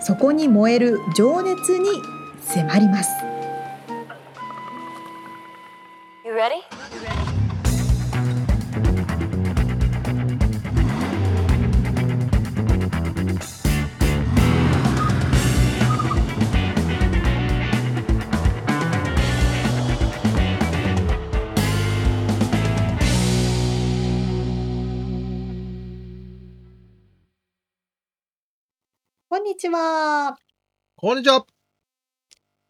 そこに燃える情熱に迫ります。んにちは。こんにちは。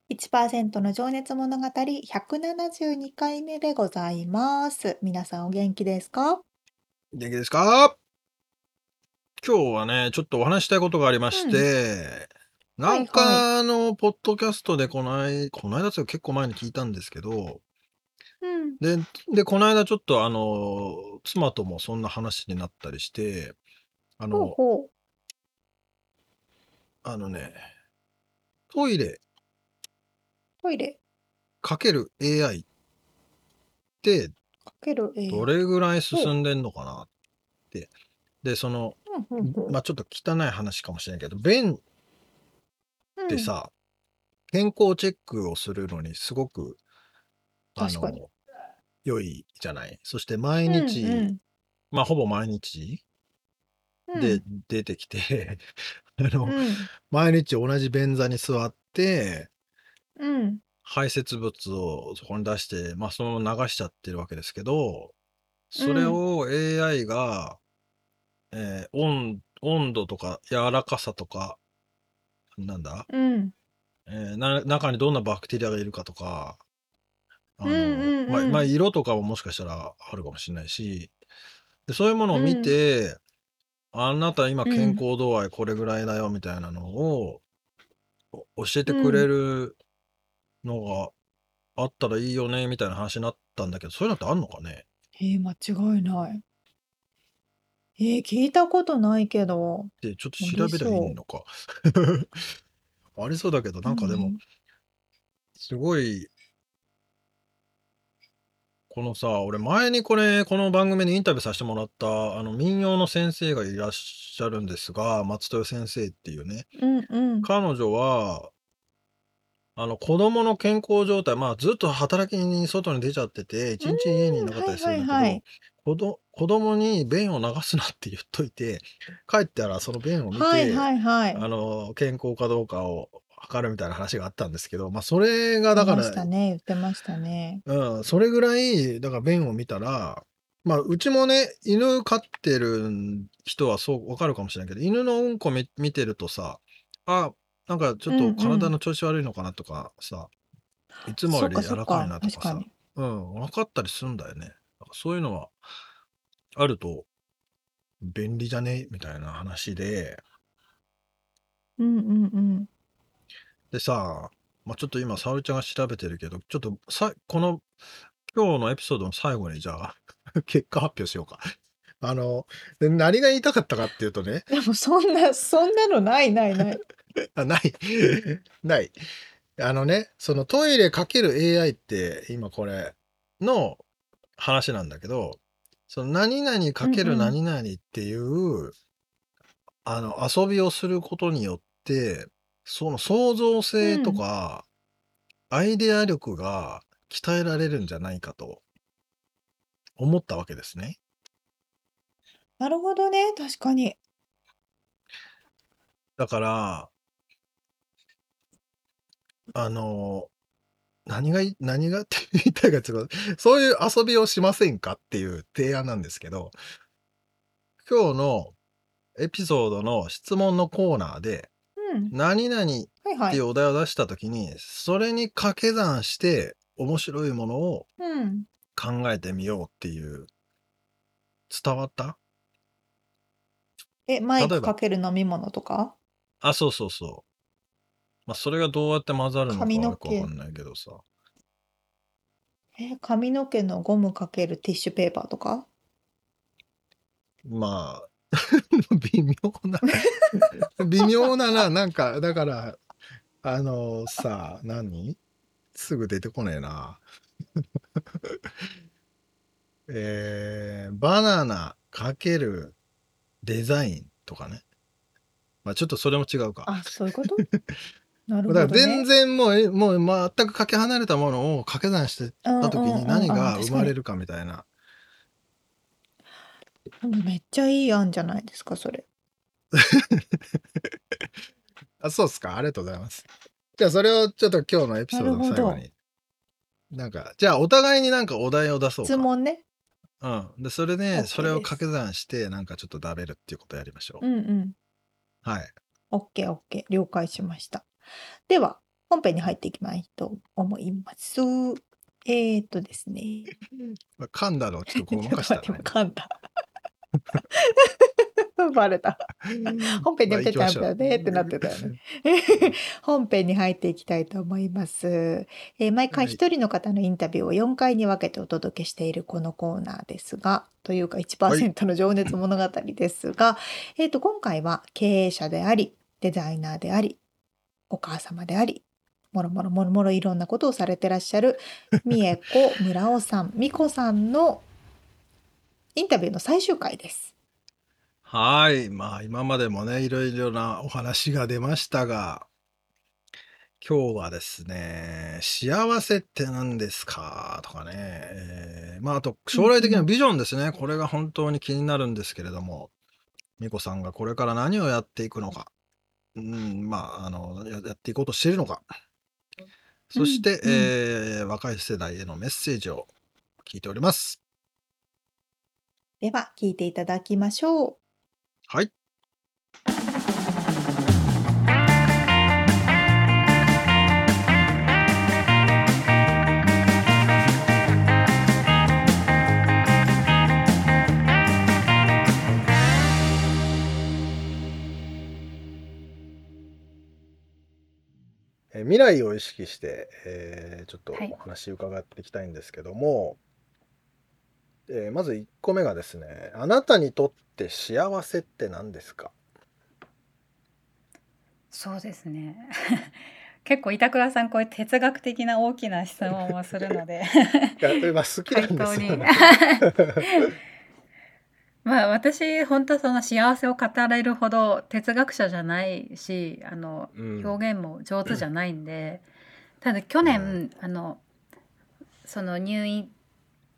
1%の情熱物語172回目でございます。皆さんお元気ですか？元気ですか？今日はね、ちょっとお話したいことがありまして、うん、なんかあの、ポッドキャストでこの間、この間結構前に聞いたんですけど、うん、で、で、この間ちょっとあの、妻ともそんな話になったりして、あの、ほうほうあのね、トイレ。トイレ。かける AI ってかけるどれぐらい進んでんのかなって。で、その、まあちょっと汚い話かもしれないけど、便ってさ、健康チェックをするのにすごく、あの、良いじゃない？そして毎日、うんうん。まあほぼ毎日で出てきて あの、うん。毎日同じ便座に座って、うん。排泄物をそこに出して、まあ、そのまま流しちゃってるわけですけど、それを AI が、えー温温度とか柔らかさとか、なんだ、うん。えーな中にどんなバクテリアがいるかとか、あうんの、まあまあ、色とかももしかしたらあるかもしれないし、で、そういうものを見て、あなた今健康度合いこれぐらいだよみたいなのを、教えてくれるのがあったらいいよねみたいな話になったんだけど、そういうのってあんのかね？ええ、間違いない。ええ、聞いたことないけど、で、ちょっと調べりゃいいのか。ありそうだけど、なんかでもすごいこのさ、俺前にこれ、この番組にインタビューさせてもらった、あの、民謡の先生がいらっしゃるんですが、松豊先生っていうね。うんうん。彼女は、あの、子供の健康状態、まあ、ずっと働きに外に出ちゃってて、一日家にいなかったりするんだけど、子ど子供に便を流すなって言っといて、帰ったらその便を見はいて、はいはい。あの、健康かどうかを測るみたいな話があったんですけど、まあ、それがだから、言ってましたね、言ってましたね。うん、それぐらい、だから便を見たら、まあ、うちもね、犬飼ってる人はそうわかるかもしれないけど、犬のうんこ見見てるとさ、あ、なんかちょっと体の調子悪いのかなとかさ、いつもより柔らかいなとかさ、うん、分かったりするんだよね。そういうのはあると便利じゃね？みたいな話で、うんうんうん。でさ、まあ、ちょっと今、沙織ちゃんが調べてるけど、ちょっとさ、この、今日のエピソードの最後に、じゃあ、結果発表しようか。あの、で何が言いたかったかっていうとね。でも、そんな、そんなのないないない。あ、ない。ない。あのね、そのトイレかける AI って、今これの話なんだけど、その何々かける何々っていう、あの、遊びをすることによって、その創造性とか、アイデア力が鍛えられるんじゃないかと思ったわけですね。なるほどね、確かに。だからあの、何が何がって言いたいかっていうと、そういう遊びをしませんかっていう提案なんですけど、今日のエピソードの質問のコーナーで何々っていうお題を出した時に、それに掛け算して面白いものを考えてみようっていう、伝わった？え、マイクかける飲み物とか？あ、そうそうそう。まあ、それがどうやって混ざるのかよくわ毛かんないけどさ。え、髪の毛のゴムかけるティッシュペーパーとか？まあ、微妙な、微妙なな、なんか、だから、あのさ、何？すぐ出てこねえな。えー、バナナかけるデザインとかね。まあちょっとそれも違うか。あ、そういうこと？なるほだからどね。全然もう、えもう全くかけ離れたものを掛け算してうんた時に何が生まれるるかみたいな。めっちゃいい案じゃないですか、それ。あ、そうっすか。ありがとうございます。じゃあそれをちょっと今日のエピソードの最後に。なんか、じゃあお互いになんかお題を出そうか。質問ね。うん。で、それ OK で、それを掛け算して、なんかちょっと食べるっていうことをやりましょう。うんうん。はい。オッケーオッケー。了解しました。では、本編に入っていきたいと思います。えー、っとですね。まあ噛んだのをちょっとごまかしたね 噛んだ。バレた。本編で見てたんだよねってなってたよね。本編に入っていきたいと思います。えー毎回はい一人の方のインタビューを4回に分けてお届けしているこのコーナーですが、というか1%の情熱物語ですが、えーと今回は経営者であり、デザイナーであり、お母様であり、もろもろもろもろいろんなことをされてらっしゃる三重子村尾さん、美子さんのインタビューの最終回です。はい。まあ、今までもね、いろいろなお話が出ましたが、今日はですね、幸せって何ですか？とかね、えーまあ、あと、将来的なビジョンですね。これが本当に気になるんですけれども、美子さんがこれから何をやっていくのか、うん、まあ、あの、ややっていこうとしているのか、そして、うんうんえー若い世代へのメッセージを聞いております。では、聞いていただきましょう。はい。えー未来を意識して、えーちょっとはいお話伺っていきたいんですけども、えーまず1個目がですねあなたにとって幸せって何ですか？そうですね。結構板倉さんこういう哲学的な大きな質問をするので。いやまあ好きなんですよね。まあ私本当その幸せを語れるほど哲学者じゃないしあのうん。表現も上手じゃないんで、ただ去年あのその入院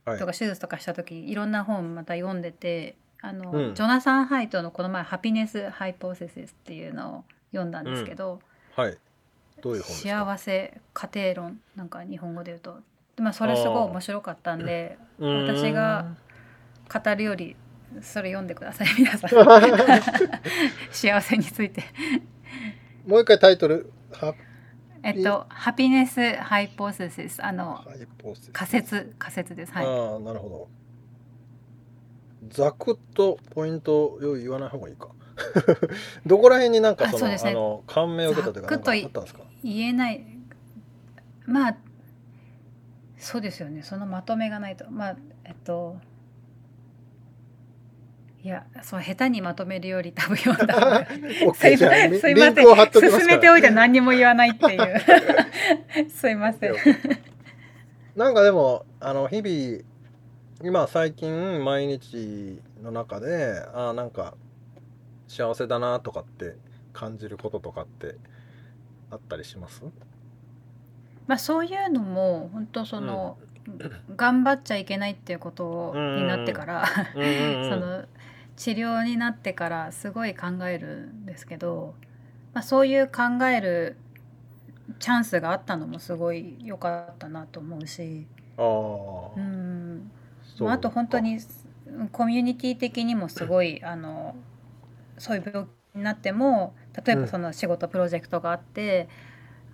はい。とか手術とかした時いろんな本また読んでてあの、うん。ジョナサン・ハイトのこの前「ハピネス・ハイポセシス」っていうのを読んだんですけど、はい。どういう本ですか？幸せ家庭論なんか日本語で言うと、まあ、それすごい面白かったんでうーん。私が語るよりそれ読んでください 皆さん。幸せについて。もう一回タイトルハえっとハピネス・ハイポセシスあのハイポーセス仮説仮説です。はい。ああなるほど。ざくっとポイントを言わない方がいいか。どこら辺になんかそのああの感銘を受けたというかかあったんですか？言えない。まあそうですよね。そのまとめがないと。まあえっといやそう下手にまとめるより多分読んだ方が すいませんすいません。進めておいて何にも言わないっていう。すいません。なんかでもあの日々今最近毎日の中であーなんか幸せだなとかって感じることとかってあったりします？まあそういうのも本当その、頑張っちゃいけないっていうことになってから、うんうんうん。その治療になってからすごい考えるんですけど、まあ、そういう考えるチャンスがあったのもすごい良かったなと思うし、あー。うん。まあ、あと本当にコミュニティ的にもすごいあのそういう病気になっても例えうん。ばその仕事プロジェクトがあって、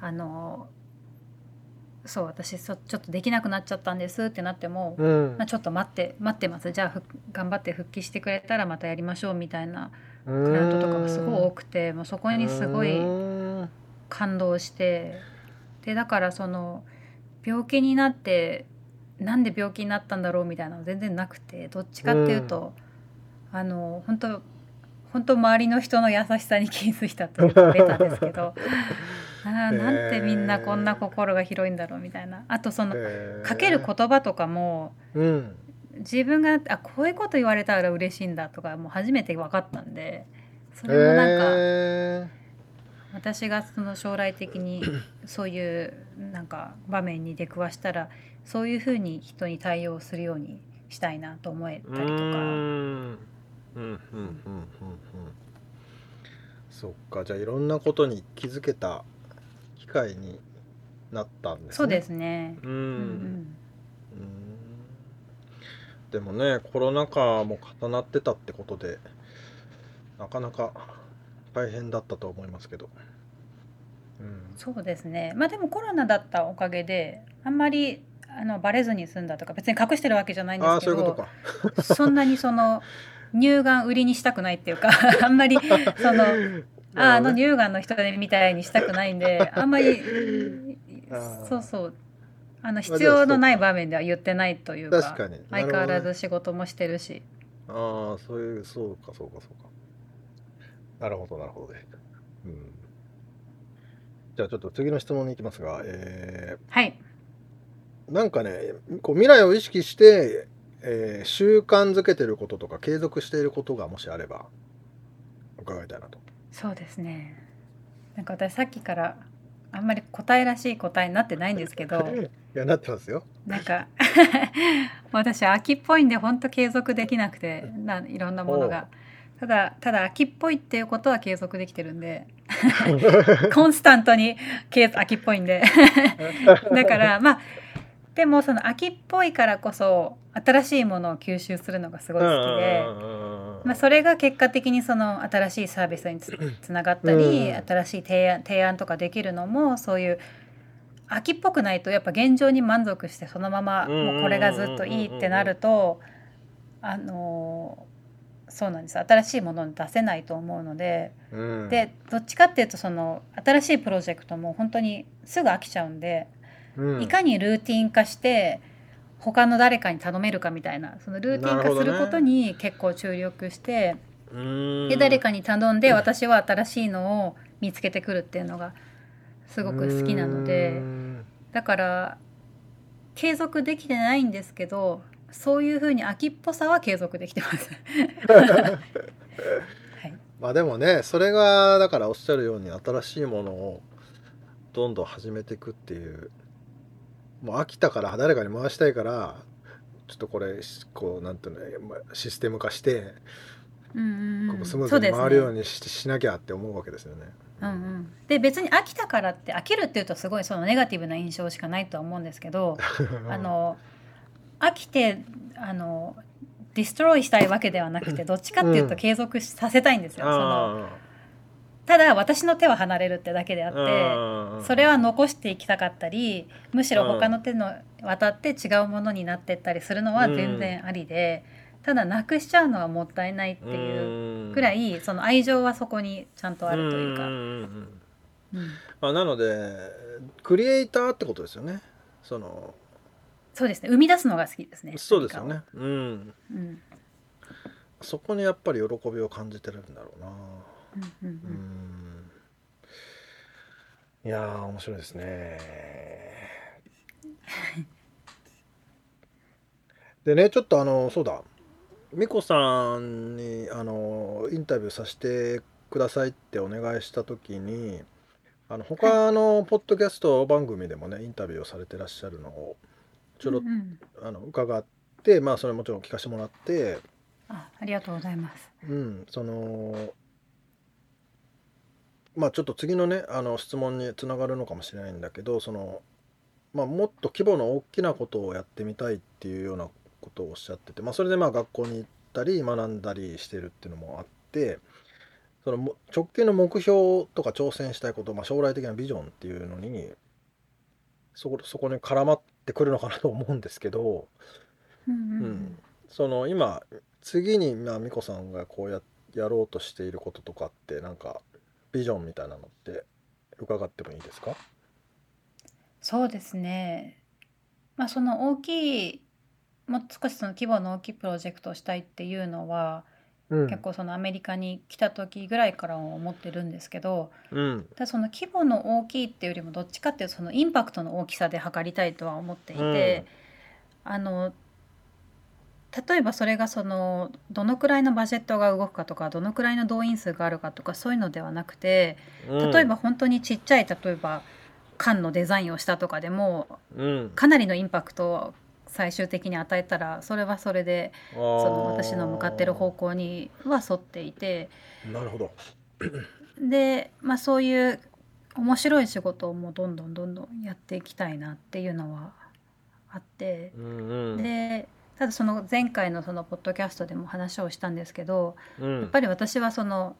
あのそう私そちょっとできなくなっちゃったんですってなっても、うん。まあ、ちょっと待って待ってます。じゃあふ頑張って復帰してくれたらまたやりましょうみたいなククライアントとかがすごい多くてもうそこにすごいうん。感動してでだからその病気になってなんで病気になったんだろうみたいなの全然なくてどっちかっていうと、あの本当本当周りの人の優しさに気づいたというかベタですけど あー。なんてみんなこんな心が広いんだろうみたいな。あとそのかける言葉とかもうん。自分があこういうこと言われたら嬉しいんだとかもう初めて分かったんでそれもなんかへ私がその将来的に そういうなんか場面に出くわしたらそういうふうに人に対応するようにしたいなと思えーたりとか。うーん。うんうんうんうんうん。そっか。じゃあいろんなことに気づけた機会になったんですね。そうですね。うん、うんでもねコロナ禍も重なってたってことでなかなか大変だったと思いますけど、うん、そうですね。まあでもコロナだったおかげであんまりあのバレずに済んだとか別に隠してるわけじゃないんですけどそんなにその乳がん売りにしたくないっていうかあんまりそのああの乳がんの人みたいにしたくないんで あんまりそうそうあの必要のない場面では言ってないというか確かに。相変わらず仕事もしてるし。ああそういうそうかそうか。そうかなるほどなるほどね、うん、じゃあちょっと次の質問に行きますが、えはい。ーなんかねこう未来を意識して、えー習慣づけてることとか継続していることがもしあれば伺いたいなとそうですね。なんか私さっきからあんまり答えらしい答えになってないんですけど いやなってますよ。なんか 私秋っぽいんで本当継続できなくてないろんなものが。ただただ秋っぽいっていうことは継続できてるんで コンスタントに継秋っぽいんで。だからまあでもその秋っぽいからこそ新しいものを吸収するのがすごい好きで。まあ、それが結果的にその新しいサービスにつ つながったり、うん新しい提案提案とかできるのもそういう秋っぽくないとやっぱ現状に満足してそのままうんもうこれがずっといいってなるとあのそうなんです。新しいものに出せないと思うのでうん。でどっちかっていうとその新しいプロジェクトも本当にすぐ飽きちゃうんでうんいかにルーティン化して他の誰かに頼めるかみたいなそのルーティン化することに結構注力して。うんで誰かに頼んで私は新しいのを見つけてくるっていうのがすごく好きなのうでんだから継続できてないんですけどそういうふうに秋っぽさは継続できてます。はい、まあでもねそれがだからおっしゃるように新しいものをどんどん始めていくっていうもう飽きたから誰かに回したいからちょっとこれこうなんていうのまあシステム化してうんうんうん。こうスムーズに回るようにししなきゃって思うわけですよね。うんうん、で別に飽きたからって飽きるっていうとすごいそのネガティブな印象しかないとは思うんですけど あの飽きてあのディストロイしたいわけではなくてどっちかっていううん。と継続しさせたいんですよ。そのあただ私の手は離れるってだけであっーてそれは残していきたかったりむしろ他の手の渡って違うものになってったりするのは全然ありでただなくしちゃうのはもったいないっていうくらいいその愛情はそこにちゃんとあるというか。んんんうんまあ、なのでクリエイターってことですよね。そのそうですね生み出すのが好きですね。そうですよね。うん。を。うんそこにやっぱり喜びを感じてるんだろうな。うんうんううんん。いやー面白いですね。でねちょっとあのそうだ美子さんにあのインタビューさせてくださいってお願いした時にあの他のポッドキャスト番組でもねインタビューをされてらっしゃるのをちょろっうんうんあの伺ってまあそれもちろん聞かせてもらってあありがとうございます。うんそのまあちょっと次のねあの質問につながるのかもしれないんだけどその、まあ、もっと規模の大きなことをやってみたいっていうようなことをおっしゃってて、まあ、それでまあ学校に行ったり学んだりしてるっていうのもあってそのも直近の目標とか挑戦したいこと、まあ、将来的なビジョンっていうのにそこそこに絡まってくるのかなと思うんですけど。うんうんううんん、その今次にまあ美子さんがこうややろうとしていることとかってなんかビジョンみたいなのって伺ってもいいですか？そうですね。まあその大きいもう少しその規模の大きいプロジェクトをしたいっていうのは、うん。結構そのアメリカに来た時ぐらいから思ってるんですけどうん。ただその規模の大きいっていうよりもどっちかっていうとそのインパクトの大きさで測りたいとは思っていて、あの例えばそれがそのどのくらいのバジェットが動くかとかどのくらいの動員数があるかとかそういうのではなくてうん。例えば本当にちっちゃい例えば缶のデザインをしたとかでもうん。かなりのインパクトを最終的に与えたらそれはそれでそその私の向かってる方向には沿っていて。なるほど。で、まあ、そういう面白い仕事をもうどんどんどんどんやっていきたいなっていうのはあって。うんうん。でただその前回のそのポッドキャストでも話をしたんですけどうん。やっぱり私はその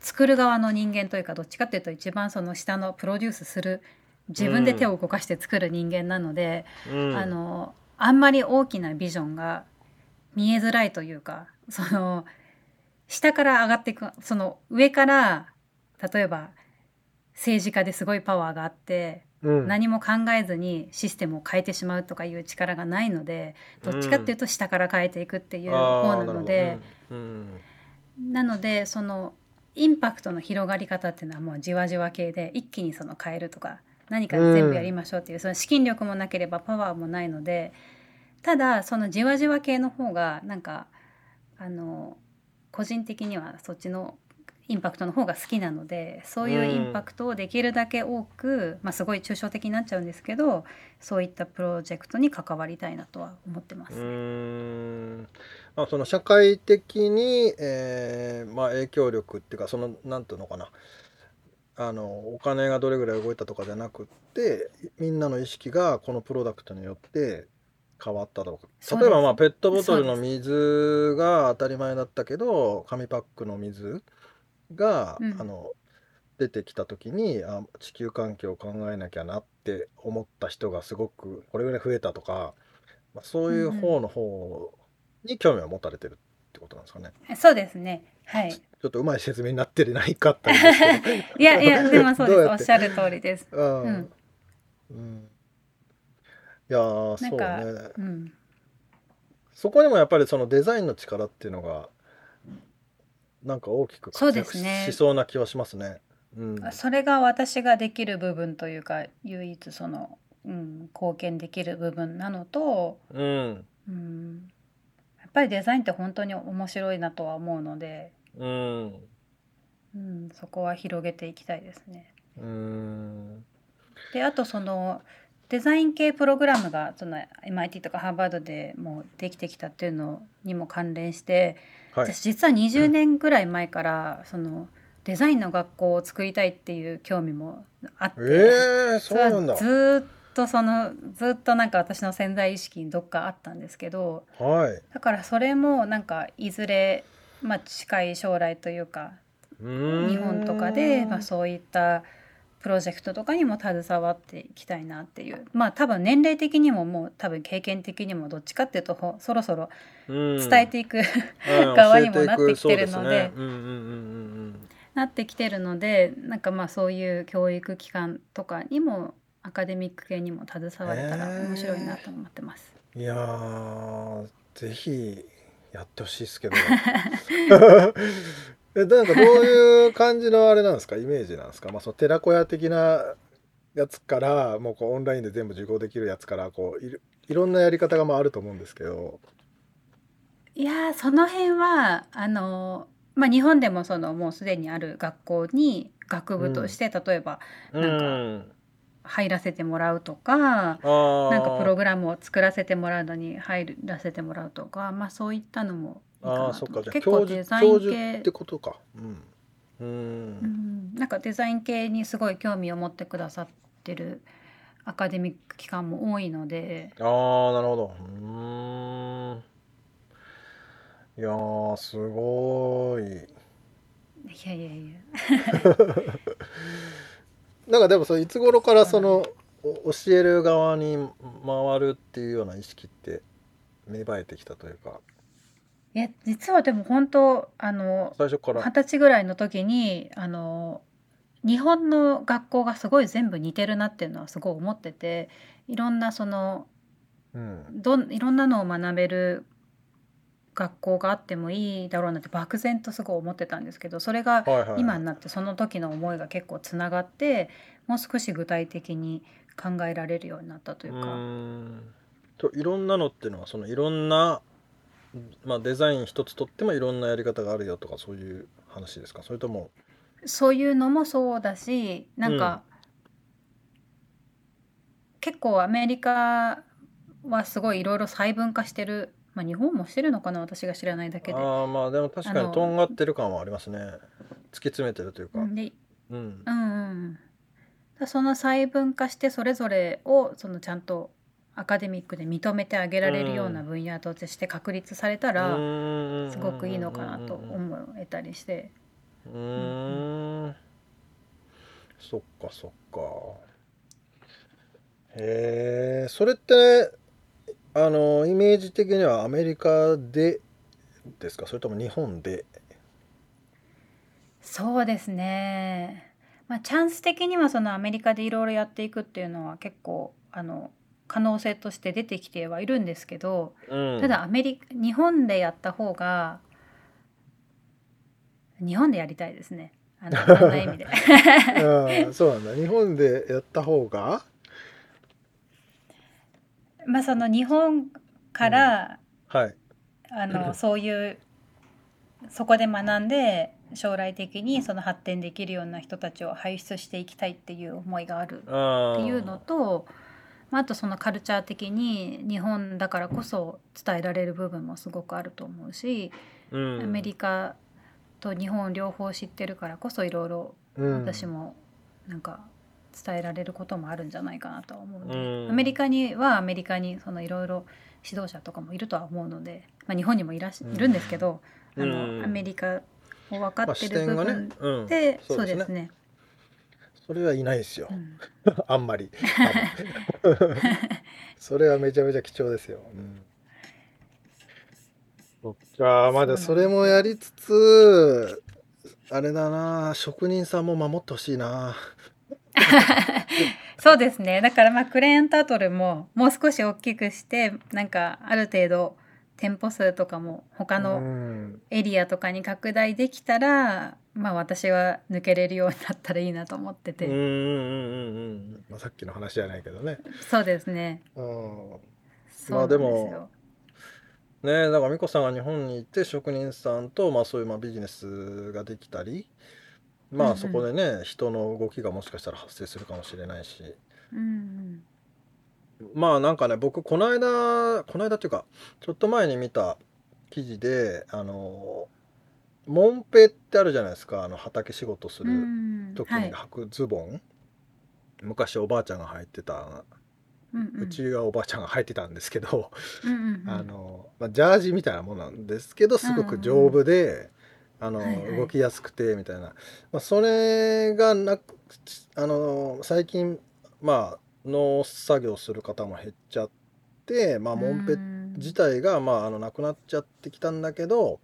作る側の人間というかどっちかっていうと一番その下のプロデュースする自分で手を動かして作る人間なので、うん。あのあんまり大きなビジョンが見えづらいというかその下から上がっていくその上から例えば政治家ですごいパワーがあってうん。何も考えずにシステムを変えてしまうとかいう力がないのでどっちかっていうと下から変えていくっていう方なので。うん。なのでそのインパクトの広がり方っていうのはもうじわじわ系で一気にその変えるとか何か全部やりましょうっていう、その資金力もなければパワーもないのでただそのじわじわ系の方がなんかあの個人的にはそっちのインパクトの方が好きなのでそういうインパクトをできるだけ多く、まあ、すごい抽象的になっちゃうんですけどそういったプロジェクトに関わりたいなとは思ってます。うーん。まあ、その社会的に、えーまあ、影響力っていうかそのなんていうのかな。あのお金がどれぐらい動いたとかじゃなくってみんなの意識がこのプロダクトによって変わったとか。例えばまあペットボトルの水が当たり前だったけど紙パックの水が、うん。あの出てきた時にあ地球環境を考えなきゃなって思った人がすごくこれぐらい増えたとか、まあ、そういう方の方に興味を持たれてるってことなんですかね。そうですね。はい。ちょっとうまい説明になってないかったんですけど。いやいやでもそうです。おっしゃる通りです。うんうん。うん。いやーそうね。うん、そこにもやっぱりそのデザインの力っていうのがなんか大きくそうですね。しそうな気はしますね。うん、それが私ができる部分というか唯一その、うん、貢献できる部分なのと、うん、うん、やっぱりデザインって本当に面白いなとは思うので、うん、うん、そこは広げていきたいですね。うん、であとそのデザイン系プログラムがその MIT とかハーバードでもうできてきたっていうのにも関連して、はい。私実は20年ぐらい前からそのデザインの学校を作りたいっていう興味もあって、えー、そうなんだ。ずーっとそのずっとなんか私の潜在意識にどっかあったんですけどはい。だからそれもなんかいずれ、まあ、近い将来というか日本とかで、まあ、そういったプロジェクトとかにも携わっていきたいなっていう。まあ多分年齢的にももう多分経験的にもどっちかっていうとほそろそろ伝えていく、うん。側にもなってきてるので。なってきてるのでなんかまあそういう教育機関とかにもアカデミック系にも携われたら面白いなと思ってます。うん。いやーぜひやってほしいですけど。えなんかどういう感じのあれなんですか？イメージなんですか？まあその寺子屋的なやつからもうこうオンラインで全部受講できるやつからこういろいろんなやり方がまああると思うんですけど。いやーその辺はあのまあ日本でもそのもうすでにある学校に学部として、例えばなんかうん。入らせてもらうとか、なんかプログラムを作らせてもらうのに入らせてもらうとかまあそういったのもあなあそっかじゃあと結構教授デザイン教授系ってことか。うん。う。うんんなんかデザイン系にすごい興味を持ってくださってるアカデミック機関も多いのでああなるほど。うーん。いやーすごい。いやいやいや なんかでもそれいつ頃からそのお教える側に回るっていうような意識って芽生えてきたというかいや実はでも本当あの最初から。二十歳ぐらいの時にあの日本の学校がすごい全部似てるなっていうのはすごい思ってていろんなそのうんどんいろんなのを学べる学校があってもいいだろうなって漠然とすごい思ってたんですけどそれが今になってその時の思いが結構つながってもう少し具体的に考えられるようになったといううか。ーんといろんなのっていうのはそのいろんな、まあ、デザイン一つとってもいろんなやり方があるよとかそういう話ですか？それともそういうのもそうだしなんか、結構アメリカはすごいいろいろ細分化してる、まあ、日本もしてるのかな？私が知らないだけで。ああまあでも確かにとんがってる感はありますね。突き詰めてるというか。うん。でうんうんうん、だその細分化してそれぞれをそのちゃんとアカデミックで認めてあげられるような分野として確立されたらすごくいいのかなと思えたりして。うーん。そっかそっか。へえ。それってあのイメージ的にはアメリカでですか？それとも日本で？そうですね、まあ、チャンス的にはそのアメリカでいろいろやっていくっていうのは結構あの可能性として出てきてはいるんですけど、うん。ただアメリカ日本でやった方が日本でやりたいですね。あの いろんな意味で。うんそうなんだ。日本でやった方が？まあその日本から、はい。あの そういうそこで学んで将来的にその発展できるような人たちを輩出していきたいっていう思いがあるっていうのと、まあ、あとそのカルチャー的に日本だからこそ伝えられる部分もすごくあると思うし、うん。アメリカと日本両方知ってるからこそいろいろうん。私もなんか伝えられることもあるんじゃないかなとは思うので、うん。アメリカにはアメリカにそのいろいろ指導者とかもいるとは思うので、まあ、日本にもいらっしうん。いるんですけど、あうん。のアメリカを分かまあってる部分うん。で、ね。そううですすね。それはいないですよ。うん。あんまり。それはめちゃめちゃ貴重ですよ、うん、そっかまだそれもやりつつあれだな職人さんも守ってほしいな そうですね。だからまあクレーンタートルももう少し大きくしてなんかある程度店舗数とかも他うのん。エリアとかに拡大できたら、まあ私は抜けれるようになったらいいなと思ってて、うんうんうんうんうん。まあさっきの話じゃないけどね。そうですね。うん。そうなんですよ、まあねだから美子さんが日本にいて職人さんと、まあ、そういうまあビジネスができたりまうんうん。あそこでね、人の動きがもしかしたら発生するかもしれないし。うんまあなんかね僕この間この間っていうかちょっと前に見た記事であのモンペってあるじゃないですかあの畑仕事すうんうるん。時はい。に履くズボン、昔おばあちゃんが履いてた、うんうん。うちはおばあちゃんが履いてたんですけど、うんうんうん。あのまあ、ジャージみたいなものなんですけどすごく丈夫で、あのはいはい。動きやすくてみたいな、まあ、それがなくあの最近まあ農作業する方も減っちゃって、まあ、モンペうん自体がまああのなくなっちゃってきたんだけど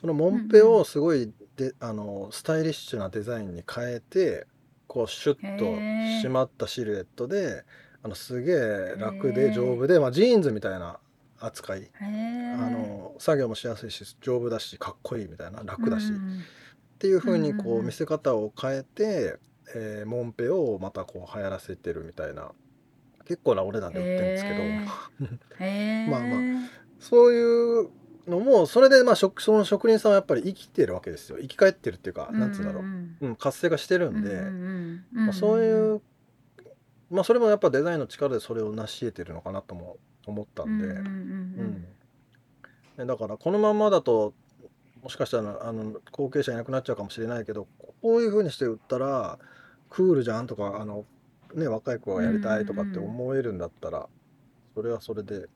そのモンペをすごいであのスタイリッシュなデザインに変えてこうシュッと締まったシルエットであのすげえ楽で丈夫で、まあ、ジーンズみたいな扱い。あの作業もしやすいし丈夫だしかっこいいみたいな楽だし、っうんていう風にうんうんうこうん。見せ方を変えて、えーモンペをまたこう流行らせてるみたいな結構なお値段で売ってるんですけど、まあまそういうのもそれでまあ職その職人さんはやっぱり生きてるわけですよ。生き返ってるっていうか、なんつうんだろう、んうん、活性化してるんで、うんうんうんまあ、そういう、まあ、それもやっぱデザインの力でそれを成し得てるのかなとも思ったんで。うんうんだからこのまんまだともしかしたらあの後継者いなくなっちゃうかもしれないけどこういう風にして売ったらクールじゃんとかあの、ね、若い子がやりたいとかって思えるんだったら、それはそれで、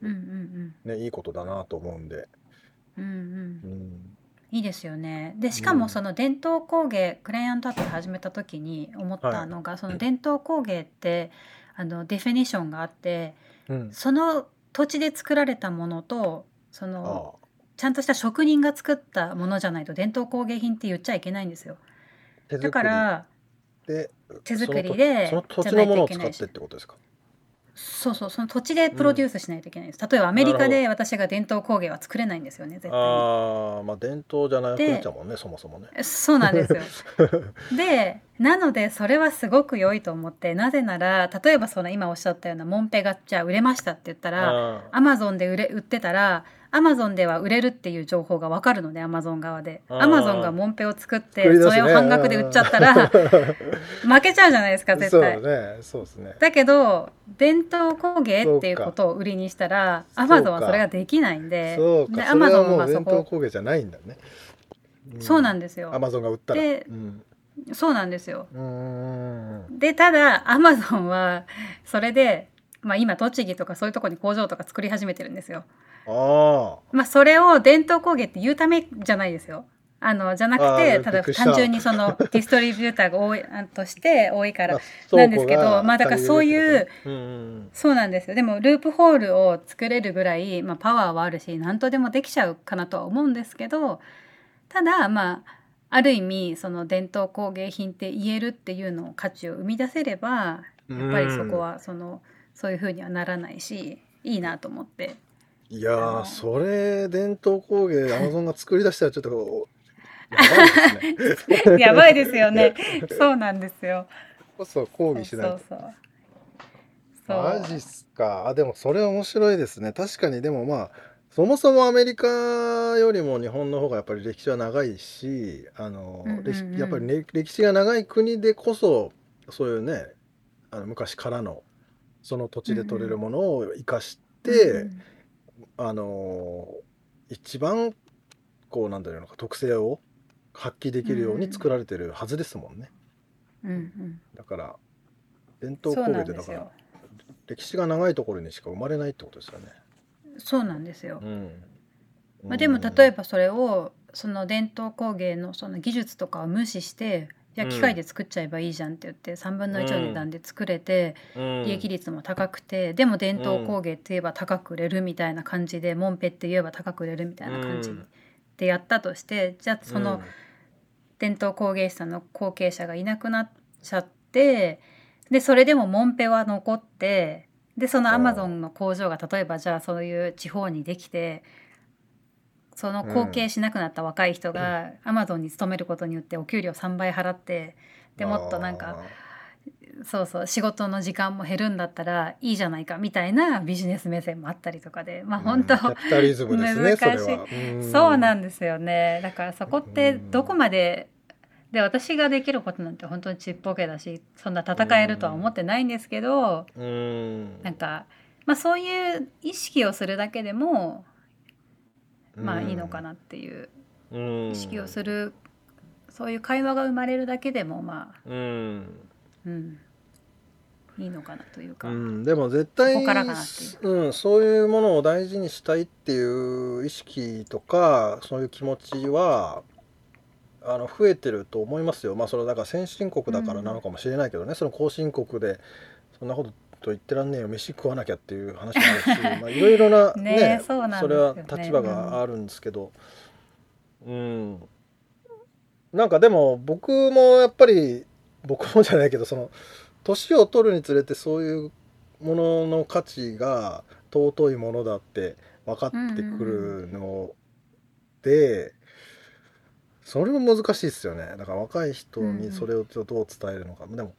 うんうんね、いいことだなと思うんで、うんうん。うん。うんいいですよね。でしかもその伝統工芸、クレヨンタットル始めた時に思ったのが、その伝統工芸ってあのデフィニッションがあってうん、その土地で作られたものとそあのちゃんとした職人が作ったものじゃないと伝統工芸品って言っちゃいけないんですよ。手だからで手作りでその土地のものを使ってってことですか？そうそうその土地でプロデュースしないといけないです、例えばアメリカで私が伝統工芸は作れないんですよね絶対に。ああまあ伝統じゃなくなっちゃうもんねそもそもね。そうなんですよ。でなのでそれはすごく良いと思ってなぜなら例えばその今おっしゃったようなモンペがじゃあ売れましたって言ったらあアマゾンで売れ売ってたらアマゾンでは売れるっていう情報が分かるのでアマゾン側で。アマゾンがモンペを作ってそれを半額で売っちゃったら 負けちゃうじゃないですか絶対。そうですね。だけど伝統工芸っていうことを売りにしたらアマゾンはそれができないんで。アマゾンはそこ。伝統工芸じゃないんだね。そうなんでですよ。アマゾンが売ったら。でうん。そうなんですよ。でただアマゾンはそれで、まあ、今栃木とかそういうところに工場とか作り始めてるんですよ。あまあ、それを伝統工芸って言うためじゃないですよ。あのじゃなくあてただ単純にそのディストリビューターが多い あとして多いかあらあなんですけどまあだからそういうそうなんですよ。でもループホールを作れるぐらい、まあ、パワーはあるし何とでもできちゃうかなとは思うんですけどただまあある意味その伝統工芸品って言えるっていうのを価値を生み出せればやっぱりそこはそのそういうふうにはならないしいいなと思っていやあのーそれ伝統工芸アマゾンが作り出したらちょっとやばいですねやばいですよね。そうなんですよ。こそ抗議しないと。そうそうそう。マジっすか。あでもそれ面白いですね。確かにでもまあそもそもアメリカよりも日本の方がやっぱり歴史は長いしあの、うんうんうん。やっぱり、ね、歴史が長い国でこそそういうねあの昔からのその土地で取れるものを生かして、うんあの一番こうなんだろうのか特性を発揮できるように作られてるはずですもんね。うんうん。だから伝統工芸ってだから歴史が長いところにしか生まれないってことですよね。そうなんですよ。うん。まあ、でも例えばそれをその伝統工芸のその技術とかを無視していやうん。機械で作っちゃえばいいじゃんって言って3分の1の値段で作れてうん。利益率も高くてでも伝統工芸って言えば高く売れるみたいな感じでモンペって言えば高く売れるみたいな感じうん。でやったとしてじゃあその伝統工芸士さんの後継者がいなくなっちゃってでそれでもモンペは残ってでそのアマゾンの工場が例えばじゃあそういう地方にできてその後継しなくなった若い人がアマゾンに勤めることによってお給料3倍払ってでもっとなんかそうそう仕事の時間も減るんだったらいいじゃないかみたいなビジネス目線もあったりとかでまあ本当、うんキャピタリズムですね難しい。そうなんんですよね。だからそこってどこまでで私ができることなんて本当にちっぽけだしそんな戦えるとは思ってないんですけどうん。なんか、まあ、そういう意識をするだけでもまあいいのかなっていううん。意識をするそういう会話が生まれるだけでもまあうん。うん。いいのかなというか、うん、でも絶対そこからかなってう。ん、そういうものを大事にしたいっていう意識とかそういう気持ちはあの増えてると思いますよ。まあそれはだから先進国だからなのかもしれないけどね、その後進国でそんなことと言ってらんねえよ飯食わなきゃっていう話もあるし まあいろいろなねねそそれは立場があるんですけど、うん、なんかでも僕もやっぱり僕もじゃないけどその年を取るにつれてそういうものの価値が尊いものだって分かってくるので、それも難しいですよね。だから若い人にそれをどう伝えるのか、でも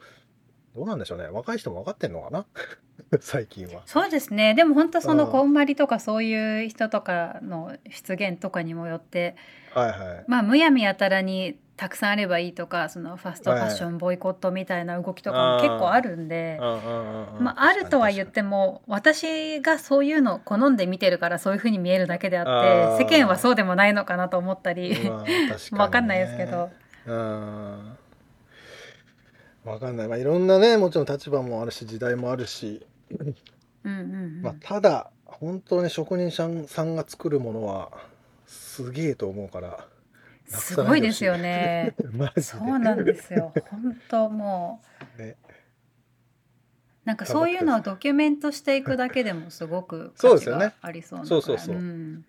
どうなんでしょうね。若い人も分かってんのかな？最近は。そうですね。でも本当そのうん。こんまりとかそういう人とかの出現とかにもよってはいはい。まあむやみやたらにたくさんあればいいとかそのファストファッションボイコットみたいな動きとかも結構あるんで、まあ、あるとは言っても私がそういうのを好んで見てるからそういうふうに見えるだけであって世間はそうでもないのかなと思ったり、まあね。わかんないですけど。うんわかんない、まあ、いろんなねもちろん立場もあるし時代もあるし、うんうんうん。まあ、ただ本当に職人さんさんが作るものはすげえと思うからすごいですよね。そうなんですよ。本当もう。ね。なんかそういうのをドキュメントしていくだけでもすごく価値そうですよね。がありそうなそうそうそう。うん。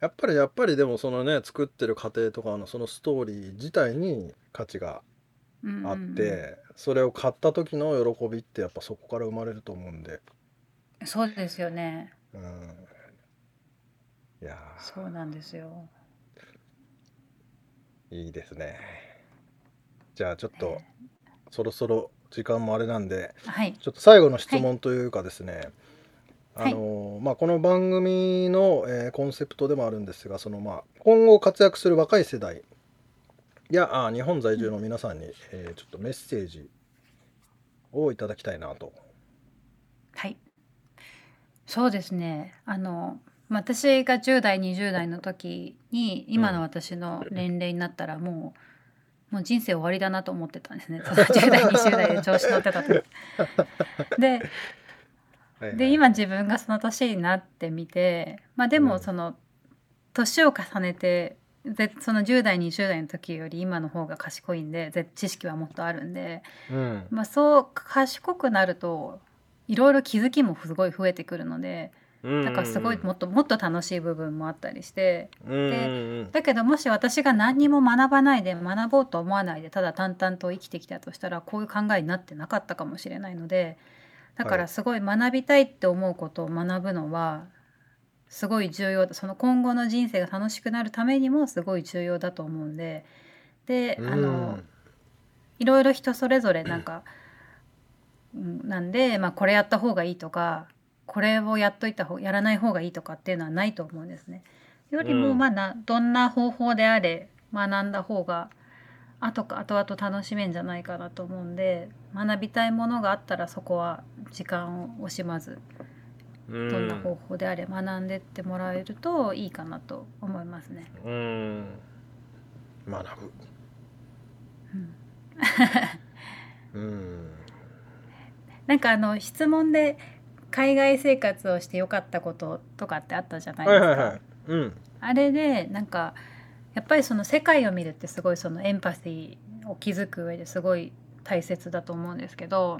やっぱりやっぱりでもそのね作ってる過程とかのそのストーリー自体に価値がうんあって、それを買った時の喜びってやっぱそこから生まれると思うんで、そうですよね。うん、いやそうなんですよ。ーいいですね。じゃあちょっとね。そろそろ時間もあれなんではい。ちょっと最後の質問というかですね、はい。あのーまあ、この番組の、えーコンセプトでもあるんですがその、まあ、今後活躍する若い世代やあ日本在住の皆さんに、えーちょっとメッセージをいただきたいなと。はい。そうですね。あのまあ私が10代20代の時に今の私の年齢になったらもう、もう人生終わりだなと思ってたんですね。その10代20代で調子乗ってた時。でで今自分がその年になってみてまあでうんもその年を重ねてでその10代20代の時より今の方が賢いんでぜ知識はもっとあるんで、うん。まあ、そう賢くなるといろいろ気づきもすごい増えてくるのでだからすごいもっともっと楽しい部分もあったりしてでだけどもし私が何にも学ばないで学ぼうと思わないでただ淡々と生きてきたとしたらこういう考えになってなかったかもしれないのでだかはい。らすごい学びたいって思うことを学ぶのはすごい重要だ。その今後の人生が楽しくなるためにもすごい重要だと思うんで。であのいろいろ人それぞれなんか、うん、なんで、まあ、これやった方がいいとかこれをやっといた方やらない方がいいとかっていうのはないと思うんですね。よりうん。もまあなどんな方法であれ学んだ方が後か後々楽しめんじゃないかなと思うんで学びたいものがあったらそこは時間を惜しまずどどんな方法であれ学んでってもらえるといいかなと思いますね。うん。学ぶ。うん。うん。なんかあの質問で海外生活をしてよかったこととかってあったじゃないですか。はいはいはい。うん。あれでなんかやっぱりその世界を見るってすごいそのエンパシーを築く上ですごい大切だと思うんですけど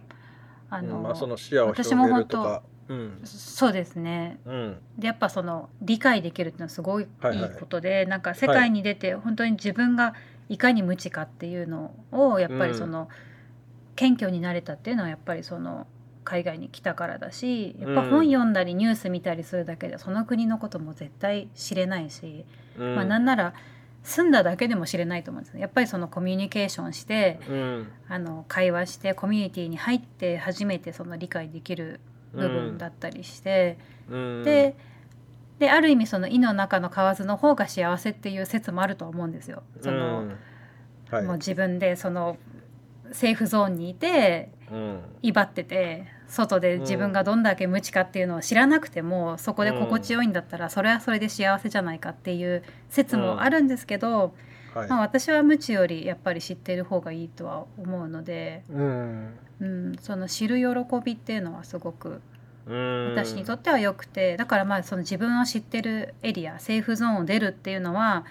あの、うんまあその視野を広私もげる本当とかうん。そうですねうん。でやっぱその理解できるっていうのはすごいいはいはい。いことで、なんか世界に出て本当に自分がいかに無知かっていうのをやっぱりその、謙虚になれたっていうのはやっぱりその海外に来たからだしやっぱうん本読んだりニュース見たりするだけでその国のことも絶対知れないし、うん。まあなんなら住んだだけでも知れないと思うんですね。やっぱりそのコミュニケーションしてうん。あの会話してコミュニティに入って初めてその理解できる部分だったりして、うん。でである意味その胃の中の蛙の方が幸せっていう説もあると思うんですよ。そのうん。はい。もう自分でそのセーフゾーンにいてうん。威張ってて外で自分がどんだけ無知かっていうのを知らなくてもそこで心地よいんだったらそれはそれで幸せじゃないかっていう説もあるんですけど、はい。まあ、私は無知よりやっぱり知ってる方がいいとは思うので、うん。うん、その知る喜びっていうのはすごくうん。私にとっては良くてだからまあその自分を知ってるエリアセーフゾーンを出るっていうのは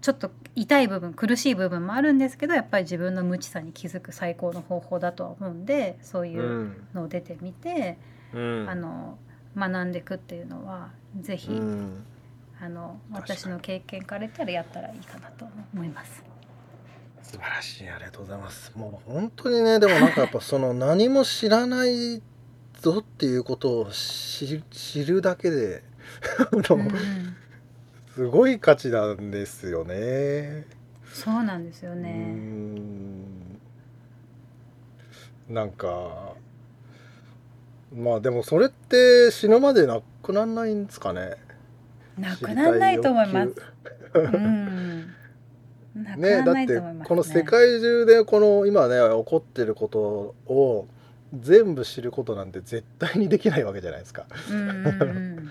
ちょっと痛い部分苦しい部分もあるんですけどやっぱり自分の無知さに気づく最高の方法だとは思うんでそういううんのを出てみて、うん。あの学んでいくっていうのはぜひ、うんあの私の経験から言ったらやったらいいかなと思います。素晴らしいありがとうございますもう本当にねでもなんかやっぱその何も知らないぞっていうことを知知るだけで うんすごい価値なんですよね。そうなんですよね。んなんかまあでもそれって死ぬまでなくなんないんですかね。なくならないと思いますね、だってこの世界中でこの今ね起こってることを全部知ることなんて絶対にできないわけじゃないですか。うんうんうん。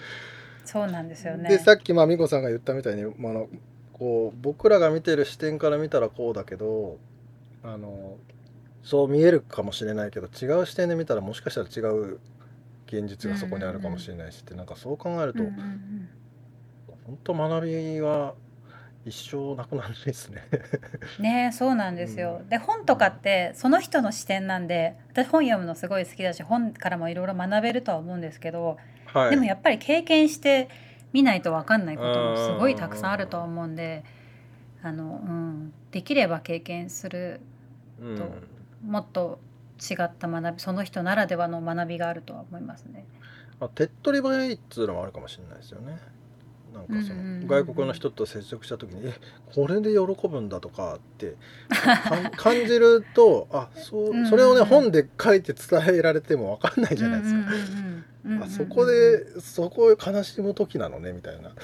そうなんですよね。でさっきまあ美子さんが言ったみたいに、まのこう僕らが見てる視点から見たらこうだけどあのそう見えるかもしれないけど違う視点で見たらもしかしたら違う現実がそこにあるかもしれないしってなんかそう考えるとうんうんうん本当学びは一生なくならないですね。ねそうなんですよ。うんで本とかってその人の視点なんで私本読むのすごい好きだし本からもいろいろ学べるとは思うんですけど、はい、でもやっぱり経験して見ないと分かんないこともすごいたくさんあると思うんであの、うん、できれば経験するうんともっと違った学びその人ならではの学びがあるとは思いますね。まあ、手っ取り早いっつうのもあるかもしれないですよね。なんかそうんうんうんうんの外国の人と接触した時に「えこれで喜ぶんだ」とかって 感じるとあそううんうんそれをね本で書いて伝えられても分かんないじゃないですか。うんうんうんうんあそこでそこ悲しむ時なのねみたいな。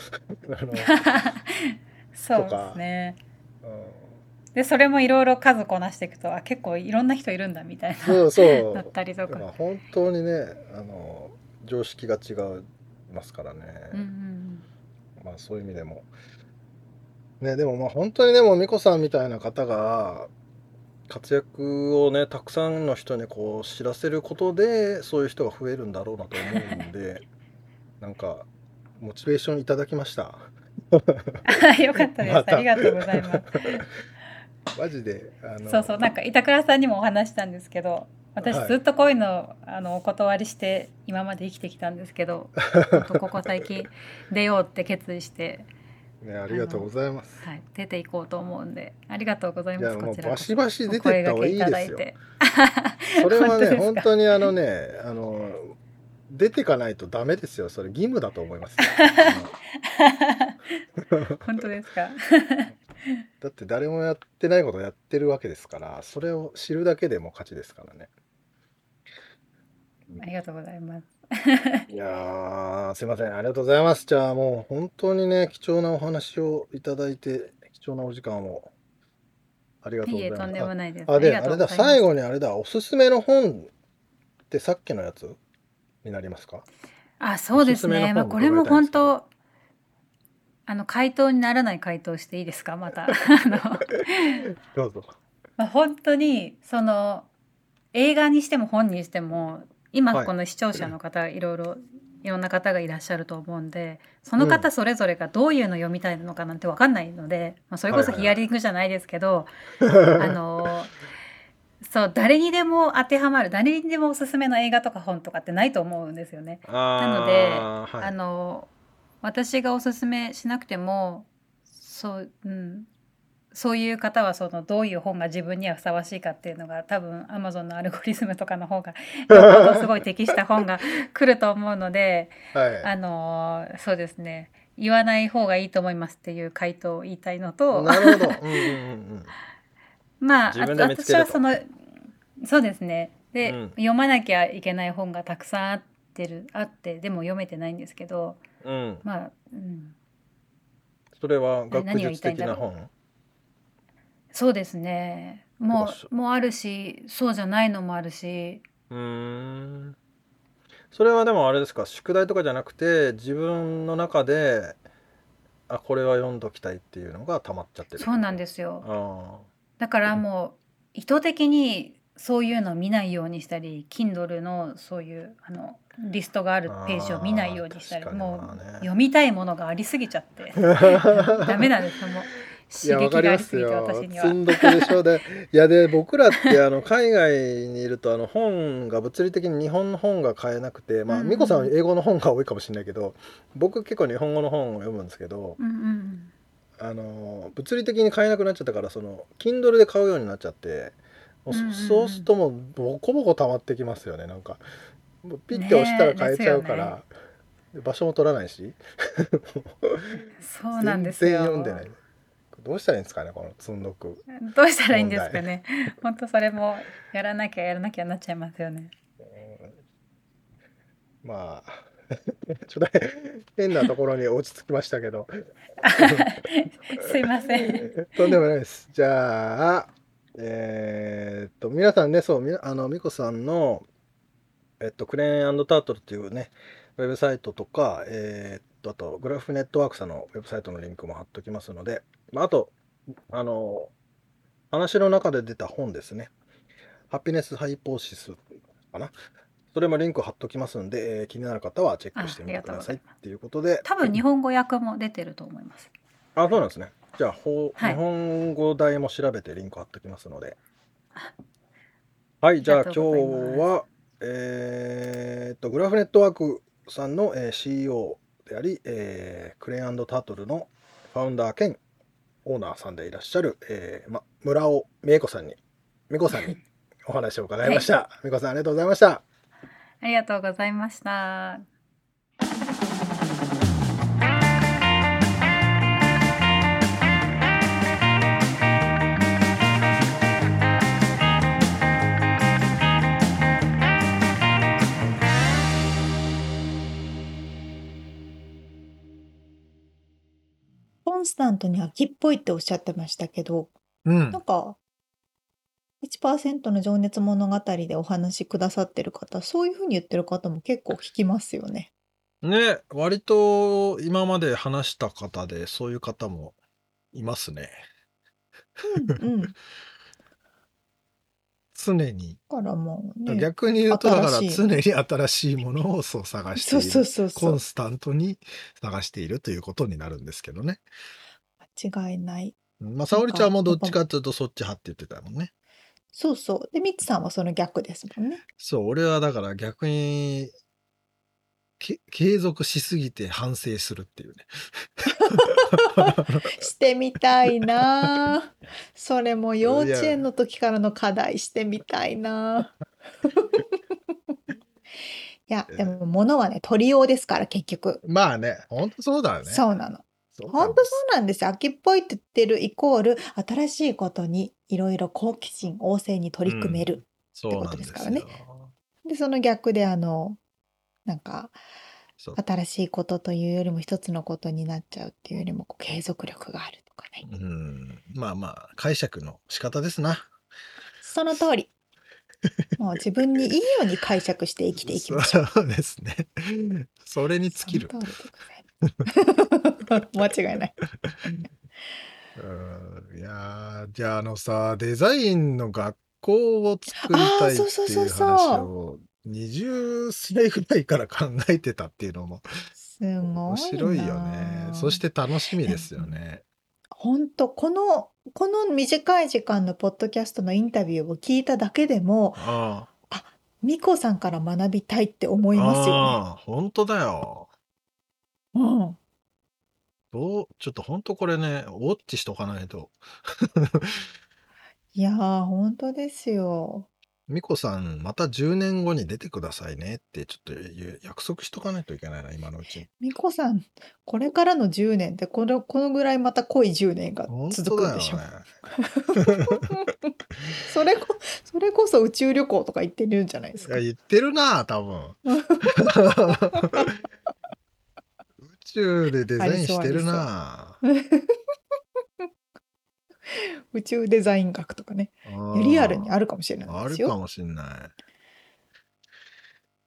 そうですね。でそれもいろいろ数こなしていくとあ結構いろんな人いるんだみたいなそうそうだったりとか。本当にねあの常識が違いますからね。うんうんまあそういう意味でも。ね、でもまあ本当にでも美子さんみたいな方が活躍をねたくさんの人にこう知らせることでそういう人が増えるんだろうなと思うんで なんかモチベーションいただきました。あ よかったです、ありがとうございます。マジであのそうそうなんか板倉さんにもお話したんですけど私はいずっとこういうのあのお断りして今まで生きてきたんですけどここ最近出ようって決意して、ねありがとうございます。はい、出ていこうと思うんでありがとうございますこちらバシバシ出てった方がいいですよ。それはね本当にあのね あの出てかないとダメですよそれ義務だと思いますよ。本当ですか？だって誰もやってないことやってるわけですからそれを知るだけでも勝ちですからね。ありがとうございます。いやーすいません。ありがとうございます。じゃあもう本当にね貴重なお話をいただいて貴重なお時間を。ありがとうございます。いえとんでもないです。ああであれだ最後にあれだおすすめの本ってさっきのやつ？になりますか？あそうですね。おすすまあこれも本伺当あの回答にならない回答していいですか？また。あの。どうぞ。まあ、本当にその映画にしても本にしても今はい。この視聴者の方、い、ろいろいろんな方がいらっしゃると思うんでその方それぞれがどういうの読みたいのかなんて分かんないので、まあ、それこそヒアリングじゃないですけど、あのそう誰にでも当てはまる誰にでもおすすめの映画とか本とかってないと思うんですよね。なのではい、あの私がおすすめしなくてもそう,、うん、そういう方はそのどういう本が自分にはふさわしいかっていうのが多分 Amazon のアルゴリズムとかの方がすごい適した本が来ると思うのではい。あのそうですね。言わない方がいいと思いますっていう回答を言いたいのと。まあ私はそのそうですね。で、うん。読まなきゃいけない本がたくさんあってるあってでも読めてないんですけどうん。まあ、うん、それは学何が言い術的な本。そうですね。もそう。うもうあるしそうじゃないのもあるし。うーん。それはでもあれですか？宿題とかじゃなくて自分の中であこれは読んどきたいっていうのが溜まっちゃってる。そうなんですよ。あだからもう意図的にそういうのを見ないようにしたり Kindle のそういうあのリストがあるページを見ないようにしたりもうまあね。読みたいものがありすぎちゃって。あ。ダメなんですよもう刺激がありすぎてりますよ。私には。積んどくでしょで、いやで僕らってあの 海外にいるとあの本が物理的に日本の本が買えなくて、まあうんうん。美子さんは英語の本が多いかもしれないけど、僕結構日本語の本を読むんですけど、うんうんあの物理的に買えなくなっちゃったからその Kindle で買うようになっちゃって、もうそうんうんうん。そうするともうボコボコ溜まってきますよね。なんかピッて押したら買えちゃうから、ねで場所も取らないし。そうなんです全然よ読んでないどうしたらいいんですかねこの積んどくどうしたらいいんですかね。本当それもやらなきゃやらなきゃなっちゃいますよね。まあ ちょっと変なところに落ち着きましたけど。すいません。とんでもないです。じゃあえーっと皆さんねそうみなあの美子さんのえっとクレーンタートルっていうねウェブサイトとかえーっとあとグラフネットワークさんのウェブサイトのリンクも貼っときますので、まあ、あとあの話の中で出た本ですね。ハピネスハイポーシスかな。それもリンク貼っときますんで、えー気になる方はチェックしてみてください。っていうことで。多分日本語訳も出てると思います。あ、そうなんですね。じゃあ、ほはい。日本語題も調べてリンク貼っときますので。はい、じゃあ今日は、えーっと、グラフネットワークさんの、えー CEO であり、えークレイタートルのファウンダー兼オーナーさんでいらっしゃる、えーま、村尾美恵子さんに美子さんにお話を伺いました。美子さんありがとうございました。ありがとうございました。ンスタントに秋っぽいっておっしゃってましたけど、うんなんか、1%の情熱物語でお話しくださってる方、そういうふうに言ってる方も結構聞きますよね。ね割と今まで話した方でそういう方もいますね。うんうん。だ常に、からもうね。逆に言うとだから常に新しいものをそう探しているそうそうそうコン。スタントに探しているということになるんですけどね。間違いない。うんまあ沙織ちゃんもどっちかっていうとそっち派って言ってたもんね。そうそう。で、ミッツさんはその逆ですもんね。そう俺はだから逆にけ継続しすぎて反省するっていうね。してみたいな。それも幼稚園の時からの課題してみたいな。いや、でも物はね、取りようですから、結局。まあね本当そうだよね。そうなの。本当そうなんですよ。秋っぽいって言ってるイコール、新しいことにいろいろ好奇心旺盛に取り組める。ってことですで、その逆で、あの、なんか、そう新しいことというよりも一つのことになっちゃうっていうよりも、こう継続力があるとかね。うんまあまあ解釈の仕方ですな。その通り。もう自分にいいように解釈して生きていきましょう。そうですね。それに尽きる。その通りでございます 間違いない。うんいやーじゃああのさデザインの学校を作りたいっていう話を20歳ぐらいから考えてたっていうのもすごいな。面白いよね。そして楽しみですよね。本当このこの短い時間のポッドキャストのインタビューを聞いただけでもあミコさんから学びたいって思あいますよああ本当だよ。ね。うん。どうちょっと本当これねウォッチしとかないと。いやー本当ですよ。ミコさんまた10年後に出てくださいねってちょっと約束しとかないといけないな今のうちに。ミコさんこれからの10年ってこのこのぐらいまた濃い10年が本続くんでしょ。ね。それこそれこそ宇宙旅行とか行ってるんじゃないですかいや。言ってるな多分 宇宙でデザインしてるな 宇宙デザイン学とかね。うんリアルにあるかもしれないあるですよ。かもしんない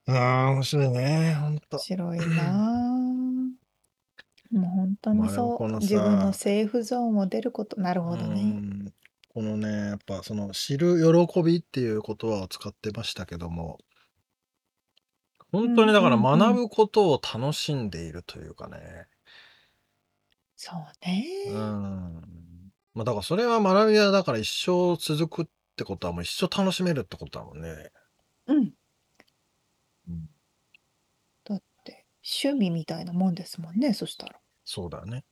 あー面白いねほんと面白いなあ もう本当にそう。自分のセーフゾーンを出ること。なるほどうね。んこのねやっぱその知る喜びっていう言葉を使ってましたけども本当にだからうんうんうん学ぶことを楽しんでいるというかねそうね。うんまあだからそれは学びはだから一生続くってことはもう一生楽しめるってことだもんね。うん。うんだって趣味みたいなもんですもんね。そしたらそうだよね。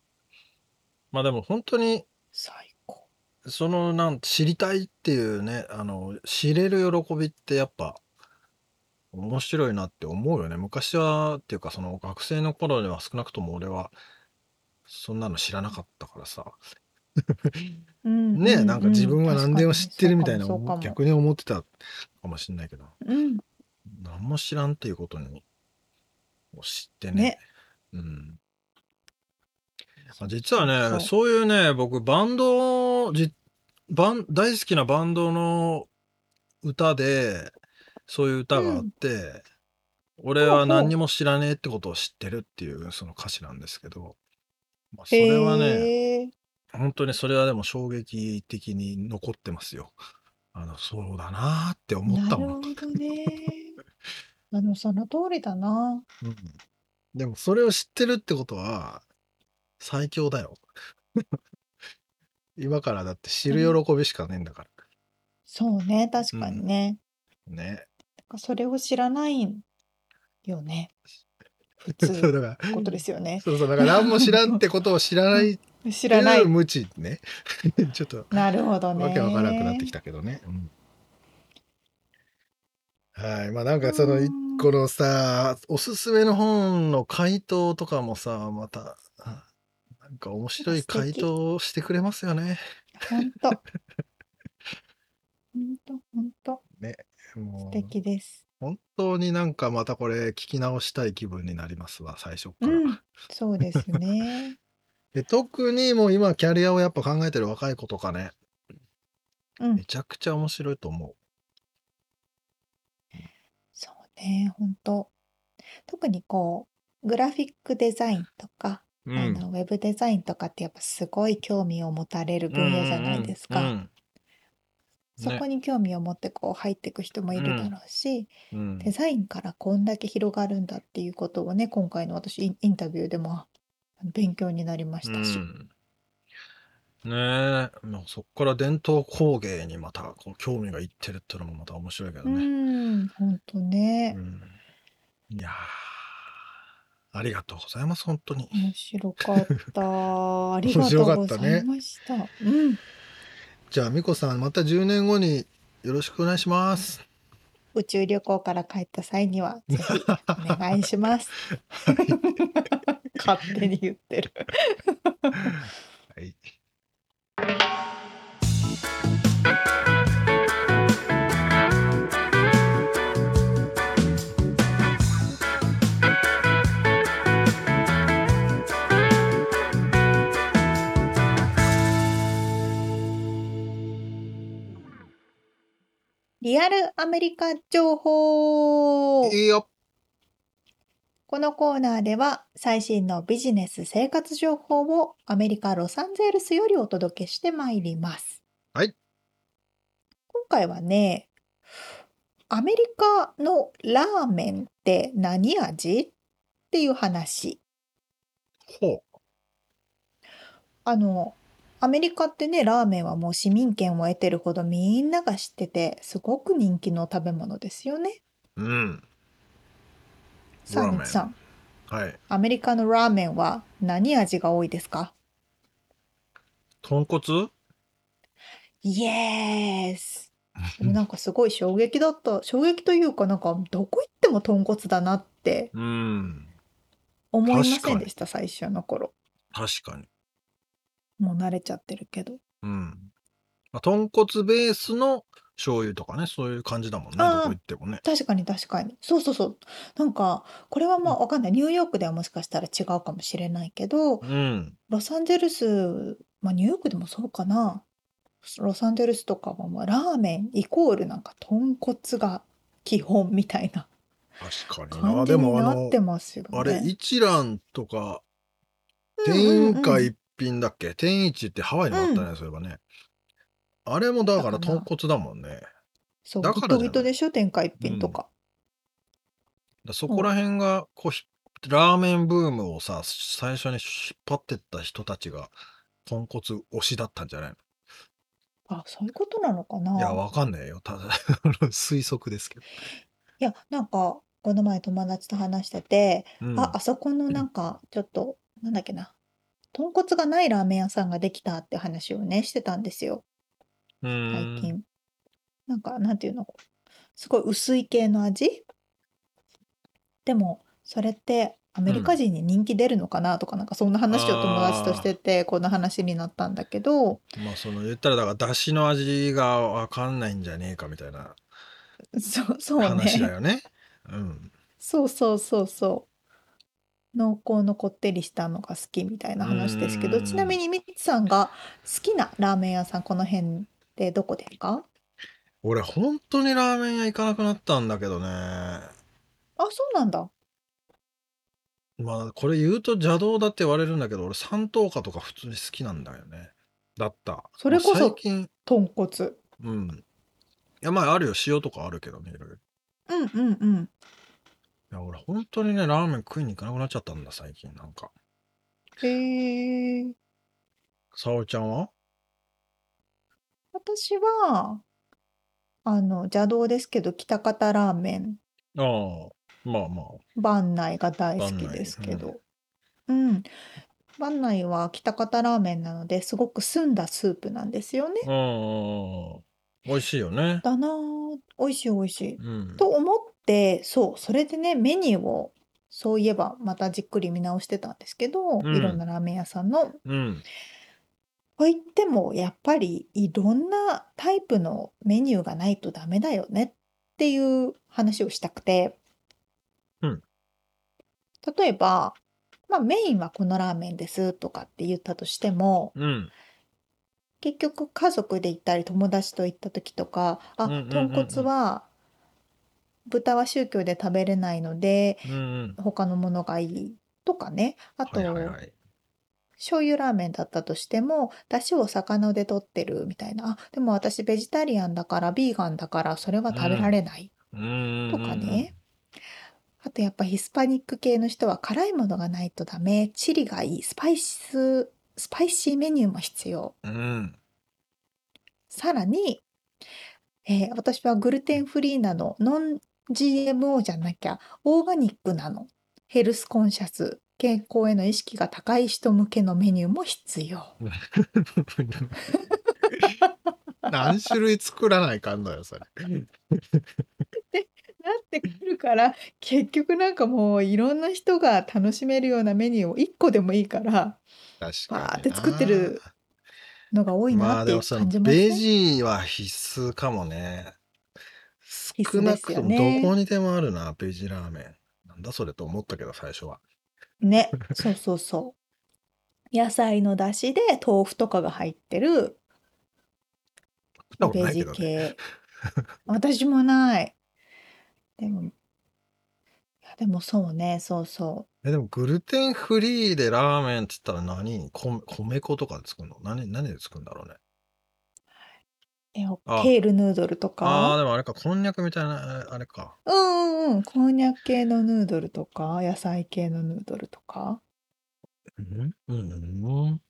まあでも本当に最高。そのなん知りたいっていうねあの知れる喜びってやっぱ面白いなって思うよね。昔はっていうかその学生の頃には少なくとも俺はそんなの知らなかったからさ。うんねうなんか自分は何でも知ってるみたいな逆に思ってたかもしんないけど。うん。何も知らんっていうことにを知ってね。ね。うん。あ実はねそう。いうね僕バンドじバン大好きなバンドの歌でそういう歌があって、俺は何にも知らねえってことを知ってるっていうその歌詞なんですけど、まあ、それはね本当にそれはでも衝撃的に残ってますよ。あのそうだなーって思ったもん。なるほどね。あのその通りだな。うん、でもそれを知ってるってことは最強だよ。今からだって知る喜びしかねえんだから。そうね、確かにね。ね。それを知らないよね。普通だから、ことですよね。そうそう、だから何も知らんってことを知らない知らない。無知ね。ちょっと、なるほどね。わけわからなくなってきたけどね。うんはい。まあなんかその、このさ、おすすめの本の回答とかもさ、また、あなんか面白い回答をしてくれますよね。本当。本当本当素もう敵です。本当になんかまたこれ聞き直したい気分になりますわ、最初から。うん、そうですね。で特にもう今キャリアをやっぱ考えてる若い子とかね、うんめちゃくちゃ面白いと思そうね、本当。特にこう、グラフィックデザインとか、う。あのウェブデザインとかってやっぱすごい興味を持たれる分野じゃないですか。うんそこに興味を持ってこう入っていく人もいるだろうし、うんデザインからこんだけ広がるんだっていうことをね、今回の私インインタビューでもあの勉強になりましたし。うんねえ、もうそっから伝統工芸にまたこう興味がいってるってのもまた面白いけどうね。ん、本当ね。うんいやーありがとうございます、本当に。面白かった。ありがとうござかったねいました。うん。じゃあ、みこさん、また10年後によろしくお願いします。宇宙旅行から帰った際には ぜひお願いします。勝手に言ってる。はい。リアルアメリカ情報いいよ。このコーナーでは最新のビジネス生活情報をアメリカ・ロサンゼルスよりお届けしてまいります。はい。今回はね、アメリカのラーメンって何味？っていう話。ほあの、アメリカってね、ラーメンはもう市民権を得てるほどみんなが知ってて、すごく人気の食べ物ですよね。う。うん。さあ、ラーメンニツさん、はい。アメリカのラーメンは何味が多いですか？豚骨？イエースでもなんかすごい衝撃だった。衝撃というかなんかどこ行っても豚骨だなってうん。思いませんでした、最初の頃。確かに。もう慣れちゃってるけど。うん。まあ、豚骨ベースの醤油とかね、そういう感じだもんね、どこ行ってもね。確かに確かに。そうそうそう。なんか、これはまあわかんない。ニューヨークではもしかしたら違うかもしれないけど、うん。ロサンゼルス、まあニューヨークでもそうかな。ロサンゼルスとかはもうラーメンイコールなんか豚骨が基本みたいな確かにな。で感じにもあのなって、ますよね。あれ、一蘭とか、うんうんうん天下一品だっけ？天一ってハワイにもあったね、そういえばね。あれもだからだから豚骨だもんね。そう、ギだからじゃない？トギトでしょ？天下一品とか。だそこら辺が、こうひ、ラーメンブームをさ、最初に引っ張ってった人たちが、豚骨推しだったんじゃないあ、そういうことなのかな？のいや、わかんねえよ。ただ、推測ですけど。いや、なんか、この前友達と話してて、うん、あ、あそこのなんか、ちょっと、なんだっけな？豚骨がないラーメン屋さんができたって話をね、してたんですよ、うーん最近。なんか、なんていうの、すごい薄い系の味？でも、それってアメリカ人に人気出るのかなとか、なんかそんな話を友達としてて、こんな話になったんだけど、まあ、その、言ったら、だから、だしの味がわかんないんじゃねえかみたいなそう、そう話だね。よね。うん。そうそうそうそう。濃厚のこってりしたのが好きみたいな話ですけど、うんちなみにミツさんが好きなラーメン屋さん、この辺でどこですか？俺、本当にラーメン屋行かなくなったんだけどね。あ、そうなんだ。まあ、これ言うと邪道だって言われるんだけど、俺、三等価とか普通に好きなんだよね。だった。それこそまあ最近、豚骨。うん。いや、まあ、あるよ。塩とかあるけどね、いろいろ。いうんうんうん。や、俺、本当にね、ラーメン食いに行かなくなっちゃったんだ、最近、なんか。へえ。沙織ちゃんは？私は、あの、邪道ですけど、北方ラーメンああ。まあまあ。番内が大好きですけど。うん。番内は北方ラーメンなのですごく澄んだスープなんですよね。うん。美味しいよね。だなぁ。美味しい美味しい。うん。と思って、そう、それでね、メニューを、そういえばまたじっくり見直してたんですけど、うんいろんなラーメン屋さんの。うん。と言っても、やっぱりいろんなタイプのメニューがないとダメだよねっていう話をしたくて。うん例えば、まあメインはこのラーメンですとかって言ったとしても、うん。結局家族で行ったり友達と行った時とか、あ、うんうんうんうん豚骨は豚は宗教で食べれないので、うん。他のものがいいとかね。あと、はいはいはい。醤油ラーメンだったとしても、出汁を魚で取ってるみたいな。あ、でも私ベジタリアンだから、ビーガンだから、それは食べられないうん。とかね。あとやっぱヒスパニック系の人は辛いものがないとダメ。チリがいい。スパイス、スパイシーメニューも必要。うん。さらに、えー私はグルテンフリーなの、ノン GMO じゃなきゃ、オーガニックなの、ヘルスコンシャス、健康への意識が高い人向けのメニューも必要。何種類作らないかんのよ、それ。なってくるから、結局なんかもういろんな人が楽しめるようなメニューを1個でもいいから、確かにバな。ーって作ってるのが多いまなっていうあでもその感じますね。ベジは必須かもね。少なくともどこにでもあるな、ベジラーメン。なんだそれと思ったけど、最初は。ね、そうそうそう。野菜の出汁で豆腐とかが入ってる食ったことベジないけどね。系。私もない。でも、いやでもそうね、そうそえ、でもグルテンフリーでラーメンって言ったら何？米米粉とかで作るの？何、何で作るんだろうね。う。え、あケールヌードルとああー、か。でもあれか、こんにゃくみたいな、あれか。うんうんうん。こんにゃく系のヌードルとか、野菜系のヌードルとか？うん。うん。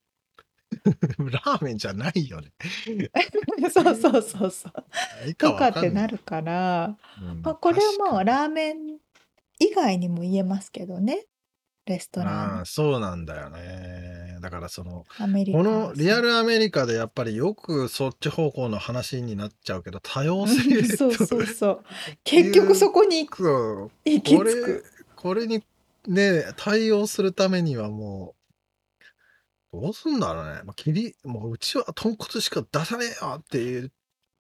ラーメンじゃないよね。そうそうそうそう。何かとかわかんない。ってなるから、うんまあ、これはもうラーメン以外にも言えますけどね。レストランそうなんだよね。だからその、アメリカこはのリアルアメリカでやっぱりよくそっち方向の話になっちゃうけど、多様性そう とそうそう。結局そこにそう行き着く。、これにね、対応するためにはもう、どうすんだろうね。まあ、切り、もううちは豚骨しか出さねえよっていう、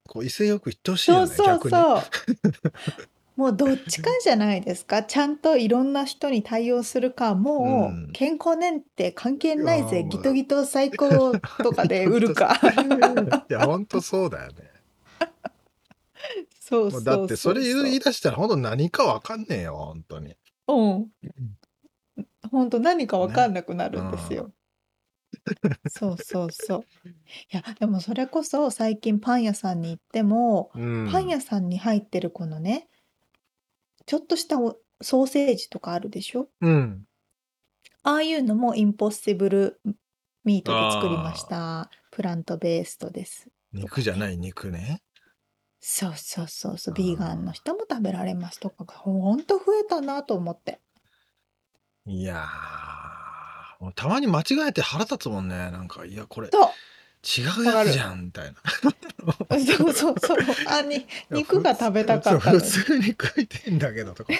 こう威勢よく言ってほしいよね、そうそう逆に。もうどっちかじゃないですか。ちゃんといろんな人に対応するか、もうんう健康年って関係ないぜ、いやーギトギト最高とかで売るか。いや、ほんとそうだよね。そうそうだってそれ言い出したら本当何かわかんねえよ、本当に。うん。本当何かわかんなくなるんですよ。そうそうそう。いや、でもそれこそ最近パン屋さんに行っても、うん。パン屋さんに入ってるこのね、ちょっとしたおソーセージとかあるでしょ？うん。ああいうのもインポッシブルミートで作りました。プラントベーストです。肉じゃない肉ね。そうそうそうそう。ビーガンの人も食べられますとかがほんと増えたなと思って。いやー、もうたまに間違えて腹立つもんね。なんか、いや、これそう。違うやつじゃん、みたいな。そうそうそう。あ、に、肉が食べたかった普通に食いてんだけどとか。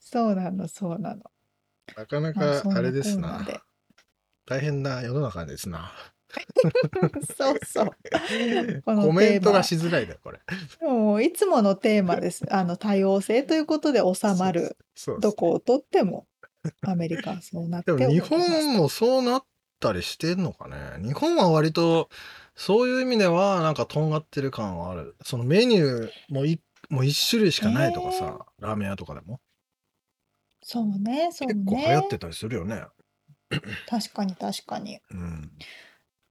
そうなの、そうなの。なかなかあれですななで。大変な世の中ですな。そうそう。このコメントがしづらいだよ、これ。もういつものテーマです。あの多様性ということで収まる。どこをとってもアメリカはそうなってでも日本もそうなったりしてんのかね？日本は割とそういう意味ではなんかとんがってる感はある。そのメニューもいもう一種類しかないとかさ、ラーメン屋とかでもそうね、そう結構流ね。行ってたりするよね。確かに確かに。うん。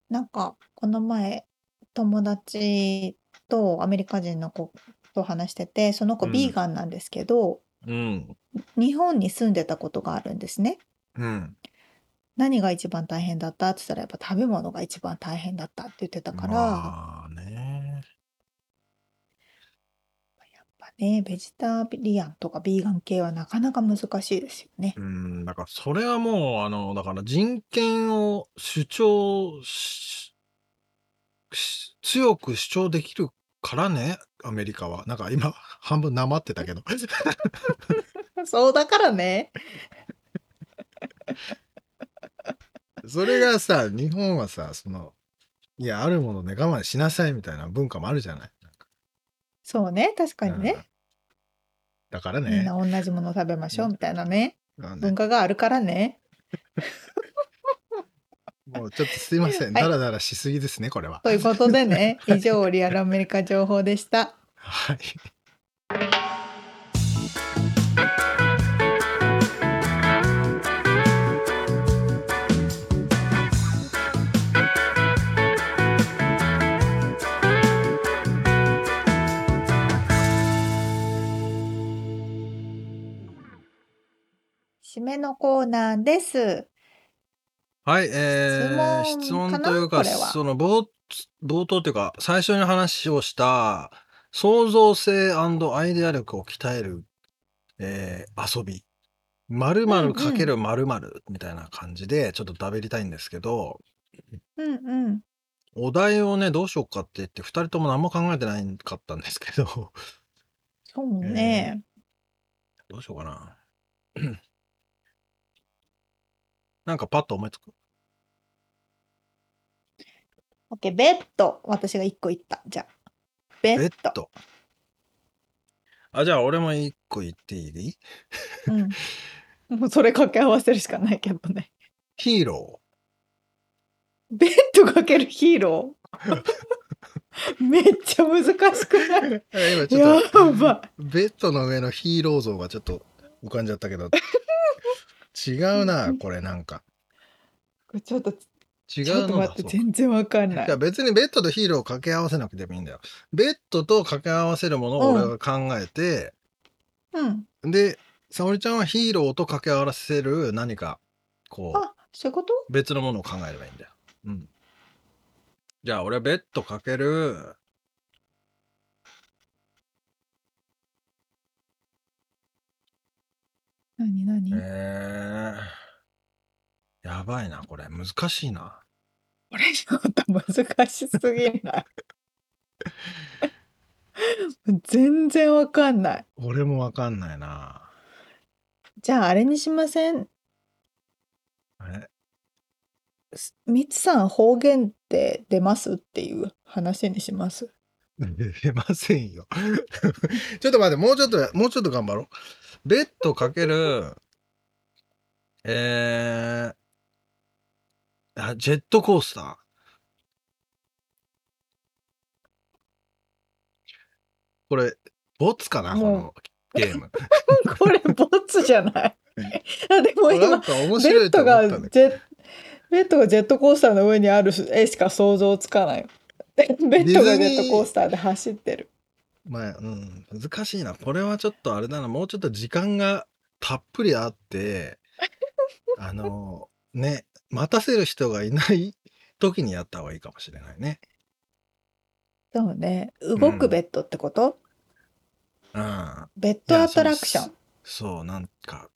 なんかこの前友達とアメリカ人の子と話してて、その子うんビーガンなんですけど、うん。日本に住んでたことがあるんですね。うん。何が一番大変だった？って言ったらやっぱ食べ物が一番大変だったって言ってたから、まあね。やっぱね、ベジタリアンとかビーガン系はなかなか難しいですよね。うん、だからそれはもう、あの、だから人権を主張し、し強く主張できるからね、アメリカは。なんか今、半分なまってたけど。そうだからね。それがさ、日本はさ、その、いや、あるもので我慢しなさいみたいな文化もあるじゃない？なんかそうね、確かにうんね。だからねみんな。同じもの食べましょうみたいなね。あのね文化があるからね。もうちょっとすいません。はいダラダラしすぎですね、これは。ということでね、以上、リアルアメリカ情報でした。はい。めのコーナーです。はい、えー、質質問というか、その冒冒頭というか、最初に話をした、創造性アイデア力を鍛える、えー遊び。〇〇かける〇〇みたいな感じで、ちょっと食べりたいんですけど、うんうん。お題をね、どうしようかって言って、二人とも何も考えてないかったんですけど、そうね。どうしようかな。なんかパッと思いつく。オッケー、ベッド。私が一個言った。じゃあ。ベベッド。ッド。あ、じゃあ俺も一個言っていい？うん。もうそれ掛け合わせるしかないけどね。ヒーロベッドかけるヒーロー？めっちゃ難しくない？今ちやょっと、ばベッドの上のヒーロー像がちょっと浮かんじゃったけど、違うな、これなんか。い。ちょっと、違ちょっと待って、全然わかんないいや。別にベッドとヒーローを掛け合わせなくてもいいんだよ。ベッドと掛け合わせるものを俺が考えて、うん。で、沙織ちゃんはヒーローと掛け合わせる何か、こう、あ、そういうこと？別のものを考えればいいんだよ。うん。じゃあ俺はベッドかける、何何、えー、やばいな、これ。難しいな。これちょっと難しすぎない？全然わかんない。俺もわかんないな。じゃああれにしません？えすみつさん方言って出ますっていう話にします？出ませんよ。ちょっと待って、もうちょっと、もうちょっと頑張ろう。ベッドかける、えー、あ、ジェットコースター。これ、ボツかなこのゲーム。これボツじゃない。あでも今ベッドがジェベッドがジェットコースターの上にある絵しか想像つかない。ベッドがジェットコースターで走ってる。ど。まあ、うん、難しいな。これはちょっとあれだな。もうちょっと時間がたっぷりあって、あの、ね、待たせる人がいない時にやった方がいいかもしれないね。そうね。動くベッドってこと、うん。ベッドアトラクション。そう、なんか、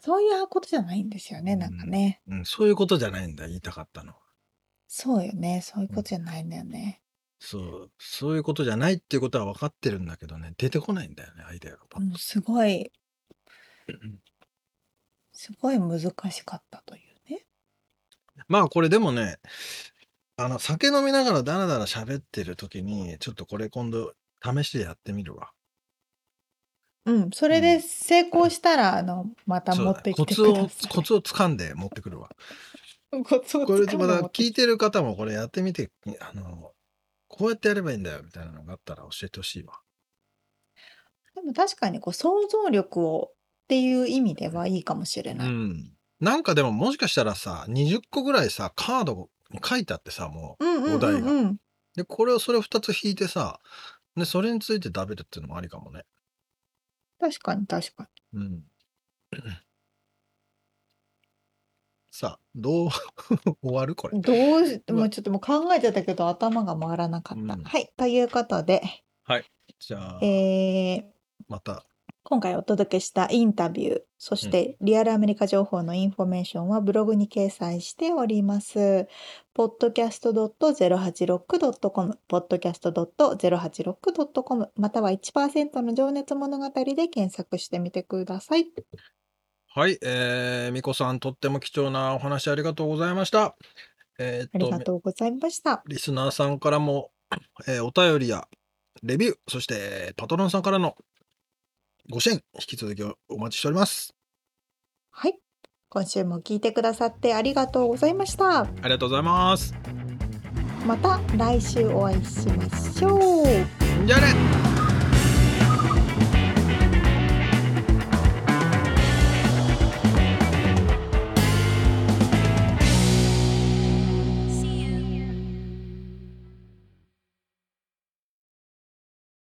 そういうことじゃないんですよね、なんかね。うん、そういうことじゃないんだ、言いたかったのは。そうよね。そういうことじゃないんだよね。そう、そういうことじゃないっていうことは分かってるんだけどね、出てこないんだよね、アイデアがパッうん、すごい、すごい難しかったというね。まあこれでもね、あの、酒飲みながらダラダラ喋ってる時に、ちょっとこれ今度試してやってみるわ。うん、それで成功したら、あの、また持そうだってきてください。、コツを掴んで持ってくるわ。コツをつかんで持って聞いてる方もこれやってみて、あの、こうやってやればいいんだよみたいなのがあったら教えてほしいわ。でも確かにこう想像力をっていう意味ではいいかもしれうない。ん。なんかでももしかしたらさ、20個ぐらいさ、カードに書いてあってさ、もう。うんうんお題が。で、これをそれを2つ引いてさ、で、それについて食べるっていうのもありかもね。確かに確かうん。さあ、どう 終わるこれに。。どうし、もうちょっともう考えてたけど頭が回らなかった。うんはい。ということで。はい。じゃあ、えーまた。今回お届けしたインタビュー、そしてリアルアメリカ情報のインフォメーションはブログに掲載しております。podcast.086.com、podcast.086.com、または1%の情熱物語で検索してみてください。はい、えー、みこさん、とっても貴重なお話ありがとうございました。えーっありがと、とうございました。リスナーさんからも、えーお便りやレビュー、そしてパトロンさんからのご支援、引き続きおお待ちしております。はい。今週も聞いてくださってありがとうございました。ありがとうございます。また来週お会いしましょう。じゃあね